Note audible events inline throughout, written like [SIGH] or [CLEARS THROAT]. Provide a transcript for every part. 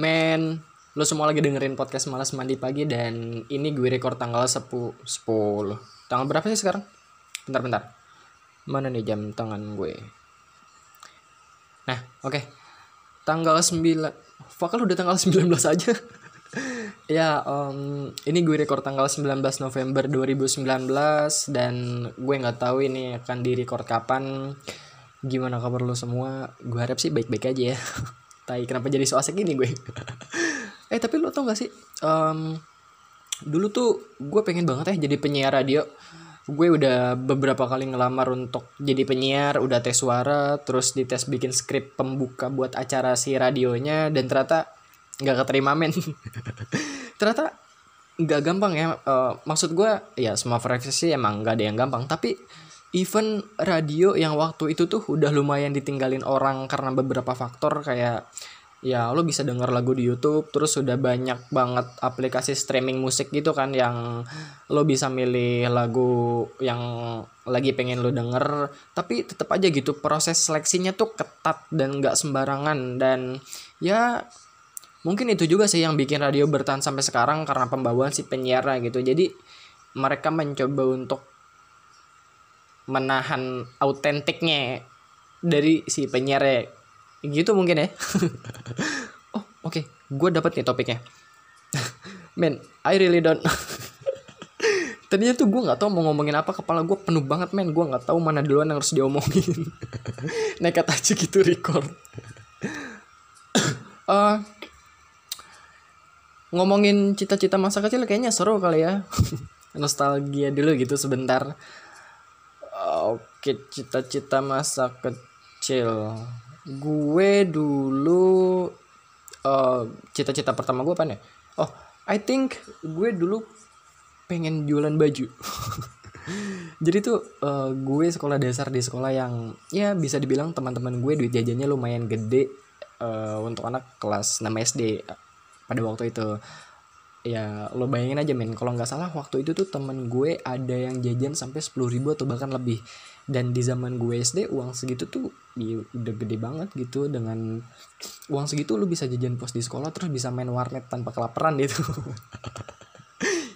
Men, lo semua lagi dengerin podcast Malas Mandi Pagi dan ini gue record tanggal 10 10. Tanggal berapa sih sekarang? Bentar bentar. Mana nih jam tangan gue? Nah, oke. Tanggal 9 Fuck lu udah tanggal 19 aja. [LAUGHS] ya, um, ini gue record tanggal 19 November 2019 dan gue nggak tahu ini akan di record kapan. Gimana kabar lo semua? Gue harap sih baik-baik aja ya. [LAUGHS] Tai, kenapa jadi so asik gini gue? [LAUGHS] eh tapi lo tau gak sih? Um, dulu tuh gue pengen banget ya jadi penyiar radio. Gue udah beberapa kali ngelamar untuk jadi penyiar, udah tes suara, terus dites bikin skrip pembuka buat acara si radionya, dan ternyata nggak keterima men. [LAUGHS] ternyata nggak gampang ya. Uh, maksud gue ya semua profesi emang nggak ada yang gampang, tapi even radio yang waktu itu tuh udah lumayan ditinggalin orang karena beberapa faktor kayak ya lo bisa denger lagu di YouTube terus sudah banyak banget aplikasi streaming musik gitu kan yang lo bisa milih lagu yang lagi pengen lo denger tapi tetap aja gitu proses seleksinya tuh ketat dan nggak sembarangan. Dan ya mungkin itu juga sih yang bikin radio bertahan sampai sekarang karena pembawaan si penyiar gitu. Jadi mereka mencoba untuk menahan autentiknya dari si penyiar gitu mungkin ya. [LAUGHS] Oh oke. Okay. gue dapet nih topiknya. [LAUGHS] Man I really don't tadinya tuh gue nggak tahu mau ngomongin apa. Kepala gue penuh banget men. Gue nggak tahu mana duluan yang harus diomongin. [LAUGHS] Nekat aja gitu record. Uh, [COUGHS] ngomongin cita-cita masa kecil kayaknya seru kali ya. Nostalgia dulu gitu sebentar Oke, cita-cita masa kecil. Gue dulu uh, cita-cita pertama gue apa nih? Oh, I think gue dulu pengen jualan baju. [LAUGHS] Jadi tuh uh, gue sekolah dasar di sekolah yang ya bisa dibilang teman-teman gue duit jajannya lumayan gede uh, untuk anak kelas 6 SD pada waktu itu ya lo bayangin aja men. Kalau nggak salah waktu itu tuh temen gue ada yang jajan sampai sepuluh ribu atau bahkan lebih. Dan di zaman gue SD uang segitu tuh ya, udah gede banget gitu. Dengan uang segitu lo bisa jajan pos di sekolah terus bisa main warnet tanpa kelaparan gitu. [LAUGHS]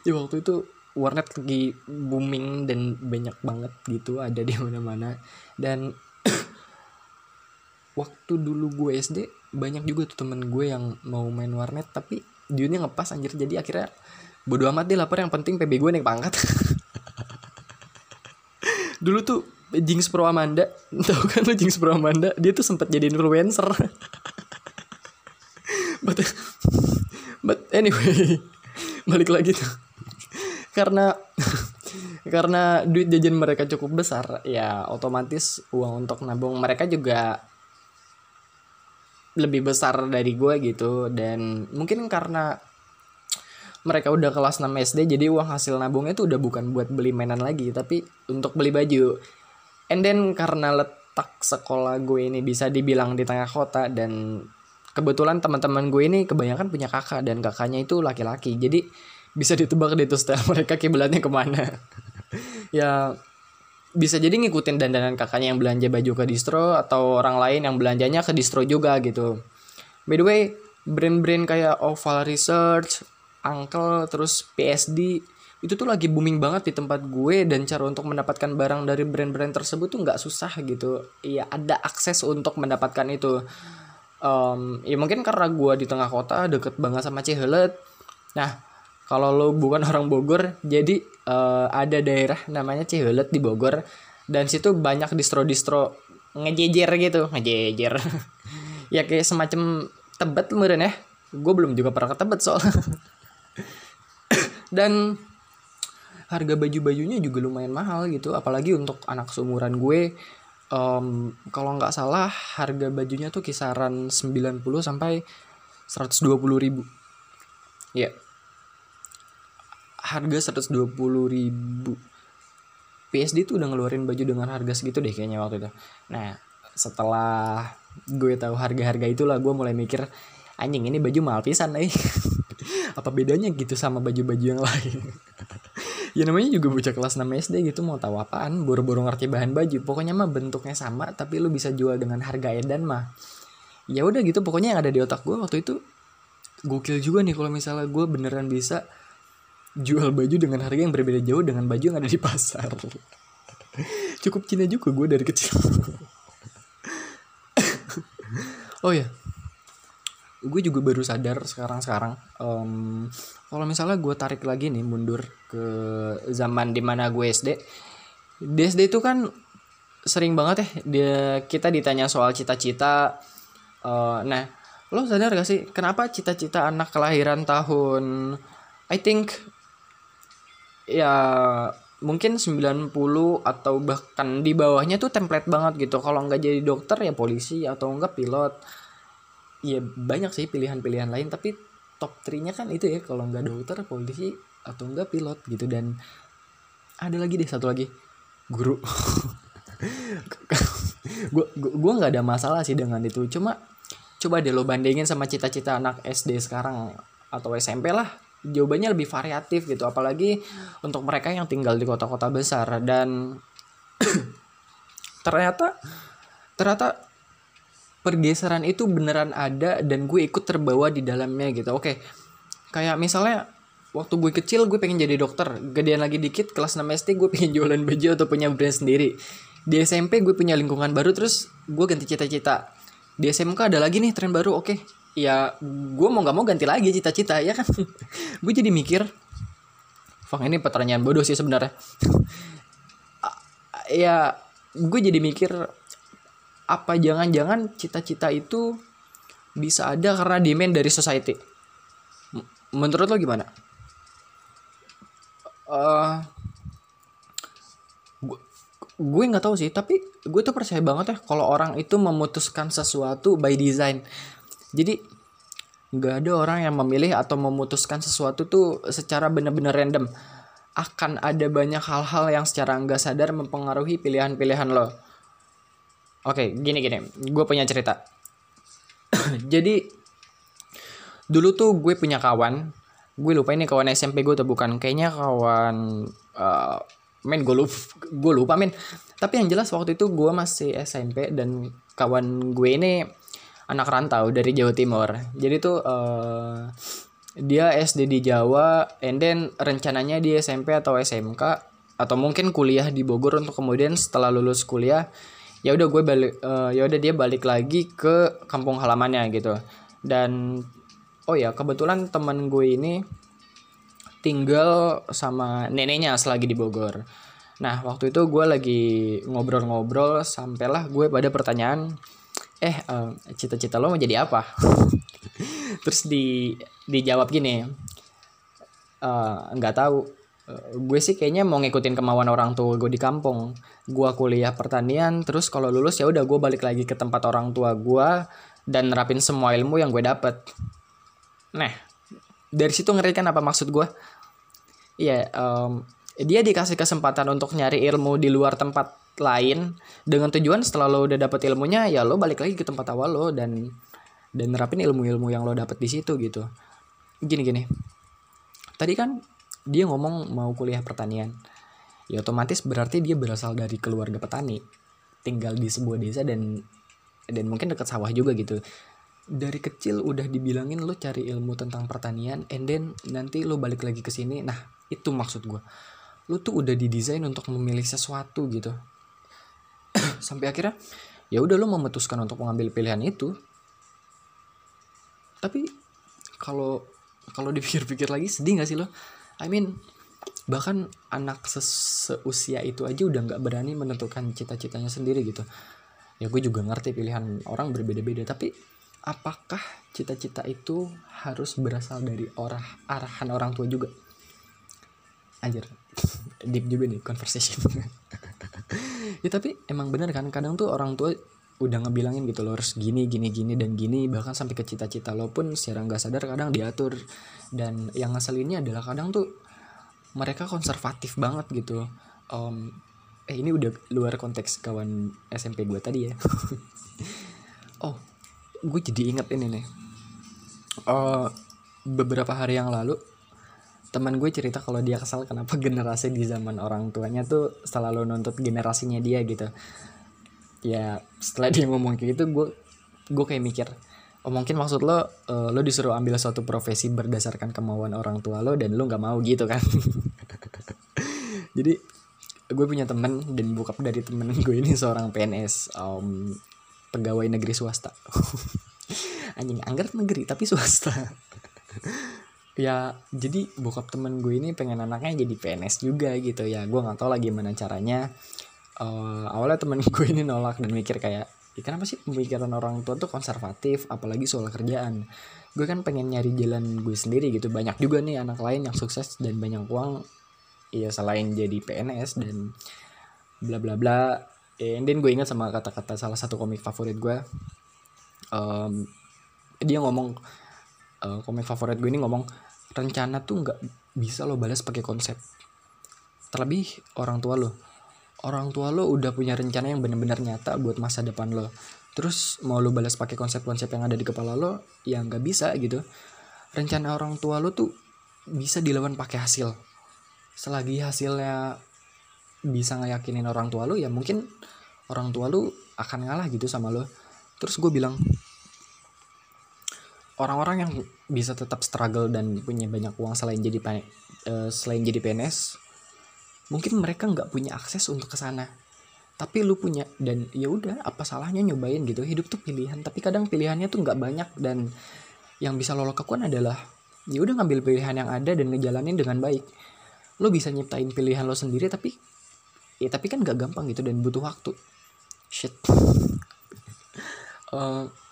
Ya waktu itu warnet lagi booming dan banyak banget gitu ada di mana-mana. Dan [COUGHS] waktu dulu gue SD banyak juga tuh temen gue yang mau main warnet tapi dunia ngepas anjir. Jadi akhirnya bodo amat deh lapar. Yang penting PB gue naik pangkat. [LAUGHS] Dulu tuh Jinx Pro Amanda. [LAUGHS] Tau kan lo Jinx Pro Amanda? Dia tuh sempat jadi influencer. [LAUGHS] But but anyway balik lagi tuh. Karena karena duit jajan mereka cukup besar ya otomatis uang untuk nabung mereka juga lebih besar dari gue gitu. Dan mungkin karena mereka udah kelas 6 SD jadi uang hasil nabungnya tuh udah bukan buat beli mainan lagi tapi untuk beli baju. And then karena letak sekolah gue ini bisa dibilang di tengah kota dan kebetulan teman-teman gue ini kebanyakan punya kakak dan kakaknya itu laki-laki. Jadi bisa ditebak deh tuh style [LAUGHS] mereka kiblatnya ke mana. [LAUGHS] Ya bisa jadi ngikutin dandanan kakaknya yang belanja baju ke distro atau orang lain yang belanjanya ke distro juga gitu. By the way, brand-brand kayak Oval Research, Uncle, terus PSD itu tuh lagi booming banget di tempat gue dan cara untuk mendapatkan barang dari brand-brand tersebut tuh nggak susah gitu. Iya ada akses untuk mendapatkan itu. Um, ya mungkin karena gue di tengah kota deket banget sama Cihelet. Nah kalau lo bukan [LAUGHS] orang Bogor jadi uh, ada daerah namanya Cihulet di Bogor. Dan situ banyak distro-distro ngejejer gitu ngejejer. [LAUGHS] Ya kayak semacam tebet meren ya. Gue belum juga pernah ke tebet soal. [LAUGHS] Dan harga baju-bajunya juga lumayan mahal gitu apalagi untuk anak seumuran gue. Um, kalau nggak salah harga bajunya tuh kisaran 90 sampai 120 ribu. Ya. yeah harga 120 ribu. PSD tuh udah ngeluarin baju dengan harga segitu deh kayaknya waktu itu. Nah setelah gue tahu harga-harga itulah gue mulai mikir anjing ini baju mahal pisan nih [LAUGHS] apa bedanya gitu sama baju-baju yang lain? [LAUGHS] Ya namanya juga bocah kelas 6 SD gitu mau tahu apaan? Buru-buru ngerti bahan baju. Pokoknya mah bentuknya sama tapi lu bisa jual dengan harga edan mah. Ya udah gitu pokoknya yang ada di otak gue waktu itu gokil juga nih kalau misalnya gue beneran bisa jual baju dengan harga yang berbeda jauh dengan baju yang ada di pasar. Cukup Cina juga gue dari kecil. Oh ya. Gue juga baru sadar sekarang sekarang um, kalau misalnya gue tarik lagi nih mundur ke zaman di mana gue SD di SD itu kan sering banget ya dia kita ditanya soal cita-cita uh, nah lo sadar gak sih kenapa cita-cita anak kelahiran tahun I think ya mungkin 90 atau bahkan di bawahnya tuh template banget gitu. Kalau nggak jadi dokter ya polisi. Atau enggak pilot. Ya banyak sih pilihan-pilihan lain. Tapi top 3 nya kan itu ya. Kalau nggak dokter polisi atau enggak pilot gitu. Dan ada lagi deh satu lagi. Guru. [LAUGHS] Gue gue nggak ada masalah sih dengan itu. Cuma coba deh lo bandingin sama cita-cita anak SD sekarang atau SMP lah jawabannya lebih variatif gitu apalagi untuk mereka yang tinggal di kota-kota besar. Dan [CLEARS THROAT] ternyata ternyata pergeseran itu beneran ada dan gue ikut terbawa di dalamnya gitu. Oke kayak misalnya waktu gue kecil gue pengen jadi dokter gedean lagi dikit kelas 6 SD gue pengen [LAUGHS] jualan baju atau punya brand sendiri. Di SMP gue punya lingkungan baru terus gue ganti cita-cita. Di SMK ada lagi nih tren baru oke ya gue mau nggak mau ganti lagi cita-cita ya kan? [LAUGHS] Gue jadi mikir Fang ini pertanyaan bodoh sih sebenarnya. [LAUGHS] Ya gue jadi mikir apa jangan-jangan cita-cita itu bisa ada karena demand dari society? Menurut lo gimana? Uh, gue nggak tahu sih tapi gue tuh percaya banget ya kalau orang itu memutuskan sesuatu by design jadi nggak ada orang yang memilih atau memutuskan sesuatu tuh secara benar-benar random. Akan ada banyak hal-hal yang secara nggak sadar mempengaruhi pilihan-pilihan lo. Oke gini gini. Gue punya cerita. [CLEARS THROAT] Jadi dulu tuh gue punya kawan. Gue lupa ini kawan SMP gue tuh bukan. Kayaknya kawan uh, men gue lupa gue lupa men. Tapi yang jelas waktu itu gue masih SMP dan kawan gue ini anak rantau dari Jawa Timur. Jadi tuh uh, dia SD di Jawa, and then rencananya di SMP atau SMK atau mungkin kuliah di Bogor untuk kemudian setelah lulus kuliah ya udah gue balik uh, ya udah dia balik lagi ke kampung halamannya gitu dan oh ya kebetulan teman gue ini tinggal sama neneknya selagi di Bogor nah waktu itu gue lagi ngobrol-ngobrol sampailah gue pada pertanyaan eh uh, cita-cita lo mau jadi apa? [LAUGHS] Terus di dijawab gini eh, nggak uh, tahu. Uh, gue sih kayaknya mau ngikutin kemauan orang tua gue di kampung. Gue kuliah pertanian terus kalau lulus ya udah gue balik lagi ke tempat orang tua gue dan nerapin semua ilmu yang gue dapet. Nah dari situ ngerti kan apa maksud gue iya um, dia dikasih kesempatan untuk nyari ilmu di luar tempat lain dengan tujuan setelah lo udah dapet ilmunya ya lo balik lagi ke tempat awal lo dan dan nerapin ilmu-ilmu yang lo dapet di situ gitu. Gini gini. Tadi kan dia ngomong mau kuliah pertanian. Ya otomatis berarti dia berasal dari keluarga petani. Tinggal di sebuah desa dan dan mungkin dekat sawah juga gitu. Dari kecil udah dibilangin lo cari ilmu tentang pertanian and then nanti lo balik lagi ke sini. Nah itu maksud gue lo tuh udah didesain untuk memilih sesuatu gitu [COUGHS] sampai akhirnya ya udah lo memutuskan untuk mengambil pilihan itu. Tapi kalau kalau dipikir-pikir lagi sedih gak sih lo? I mean bahkan anak seusia itu aja udah nggak berani menentukan cita-citanya sendiri gitu. Ya gue juga ngerti pilihan orang berbeda-beda tapi apakah cita-cita itu harus berasal dari orang arahan orang tua juga? Anjir [LAUGHS] deep juga nih conversation [LAUGHS] ya tapi emang bener kan kadang tuh orang tua udah ngebilangin gitu loh harus gini gini gini dan gini. Bahkan sampai ke cita-cita lo pun secara nggak sadar kadang diatur. Dan yang ngeselinnya adalah kadang tuh mereka konservatif banget gitu. Um, eh ini udah luar konteks kawan SMP gue tadi ya. [LAUGHS] Oh gue jadi inget ini nih. Uh, beberapa hari yang lalu teman gue cerita kalau dia kesal kenapa [LAUGHS] generasi di zaman orang tuanya tuh selalu nuntut generasinya dia gitu. Ya setelah dia ngomong kayak gitu gue gue kayak mikir oh mungkin maksud lo uh, lo disuruh ambil suatu profesi berdasarkan kemauan orang tua lo dan lo nggak mau gitu kan? [LAUGHS] Jadi gue punya temen dan bokap dari temen [LAUGHS] gue ini seorang PNS um, pegawai negeri swasta. Anjing anggar negeri tapi swasta ya jadi bokap temen gue ini pengen anaknya jadi PNS juga gitu ya. Gue nggak tahu lagi gimana caranya. Uh, awalnya temen [LAUGHS] gue ini nolak dan mikir kayak ya kenapa sih pemikiran orang tua tuh konservatif apalagi soal kerjaan? Gue kan pengen nyari jalan gue sendiri gitu. Banyak juga nih anak lain yang sukses dan banyak uang ya selain jadi PNS dan bla bla bla. And then gue ingat sama kata-kata salah satu komik favorit gue. Um, dia ngomong uh, komik favorit gue ini ngomong rencana tuh nggak bisa lo balas pakai konsep. Terlebih orang tua lo. Orang tua lo udah punya rencana yang benar-benar nyata buat masa depan lo. Terus mau lo balas pakai konsep-konsep yang ada di kepala lo ya nggak bisa gitu. Rencana orang tua lo tuh bisa dilawan pakai hasil. Selagi hasilnya bisa ngeyakinin orang tua lo ya mungkin orang tua lo akan ngalah gitu sama lo. Terus gue bilang orang-orang yang bisa tetap struggle dan punya banyak uang selain jadi uh, selain jadi PNS mungkin mereka nggak punya akses untuk ke sana. Tapi lu punya dan ya udah apa salahnya nyobain gitu? Hidup tuh pilihan tapi kadang pilihannya tuh nggak banyak dan yang bisa lo lakukan adalah ya udah ngambil pilihan yang ada dan ngejalanin dengan baik. Lo bisa nyiptain pilihan lo sendiri tapi ya tapi kan gak gampang gitu dan butuh waktu. Shit. Uh, [LAUGHS]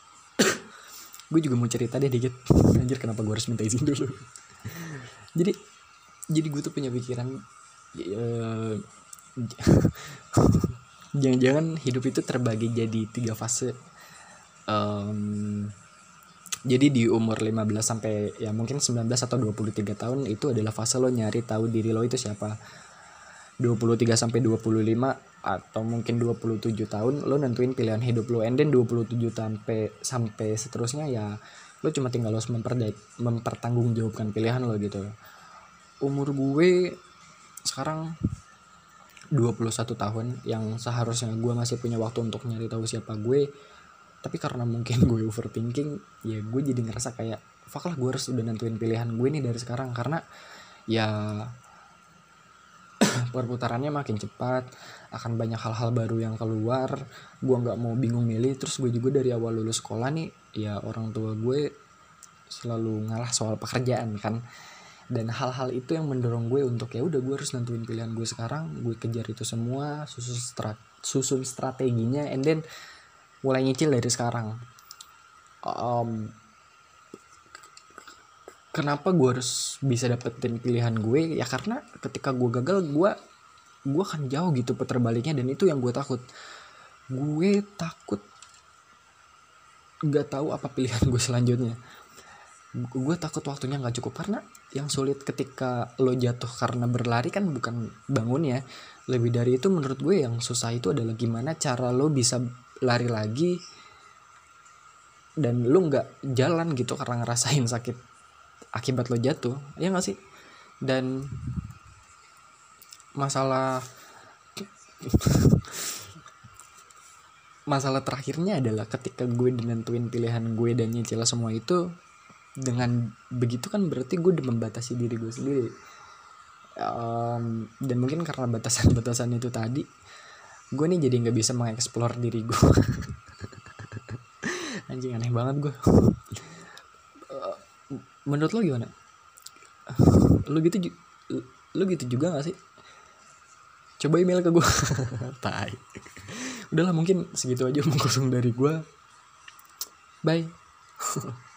gue juga mau cerita deh dikit. Anjir kenapa gue harus minta izin dulu? Jadi jadi gue tuh punya pikiran Eh, jangan-jangan hidup itu terbagi jadi tiga fase. Um, jadi di umur 15 sampai ya mungkin 19 atau 23 tahun itu adalah fase lo nyari tahu diri lo itu siapa 23 sampai 25 atau mungkin 27 tahun lo nentuin pilihan hidup lo. And then 27 sampai sampai seterusnya ya lo cuma tinggal lo mempertanggungjawabkan pilihan lo gitu. Umur gue sekarang 21 tahun yang seharusnya gue masih punya waktu untuk nyari tahu siapa gue. Tapi karena mungkin [LAUGHS] gue overthinking ya gue jadi ngerasa kayak fuck lah gue harus udah nentuin pilihan gue nih dari sekarang. Karena ya perputarannya makin cepat akan banyak hal-hal baru yang keluar gue nggak mau bingung milih. Terus gue juga dari awal lulus sekolah nih ya orang tua gue selalu ngalah soal pekerjaan kan. Dan hal-hal itu yang mendorong gue untuk ya udah gue harus nentuin pilihan gue sekarang gue kejar itu semua susun strat susun strateginya and then mulai nyicil dari sekarang. Um, kenapa gue harus bisa dapetin pilihan gue? Ya karena ketika gue gagal gue gue akan jauh gitu puter baliknya dan itu yang gue takut. Gue takut gak tahu apa pilihan gue selanjutnya. Gue takut waktunya nggak cukup karena yang sulit ketika lo jatuh karena berlari kan bukan bangun ya. Lebih dari itu menurut gue yang susah itu adalah gimana cara lo bisa lari lagi dan lo nggak jalan gitu karena ngerasain sakit akibat lo jatuh ya nggak sih? Dan masalah masalah terakhirnya adalah ketika gue nentuin pilihan gue dan nyicil semua itu dengan begitu kan berarti gue udah membatasi diri gue sendiri. Um, dan mungkin karena batasan-batasan itu tadi gue nih jadi nggak bisa mengeksplor diri gue. [LAUGHS] Anjing aneh banget gue menurut lo gimana? [LAUGHS] Lo gitu lo gitu juga gak sih? Coba email ke gue [LAUGHS] tai. Udahlah mungkin segitu aja omong kosong dari gue bye [LAUGHS]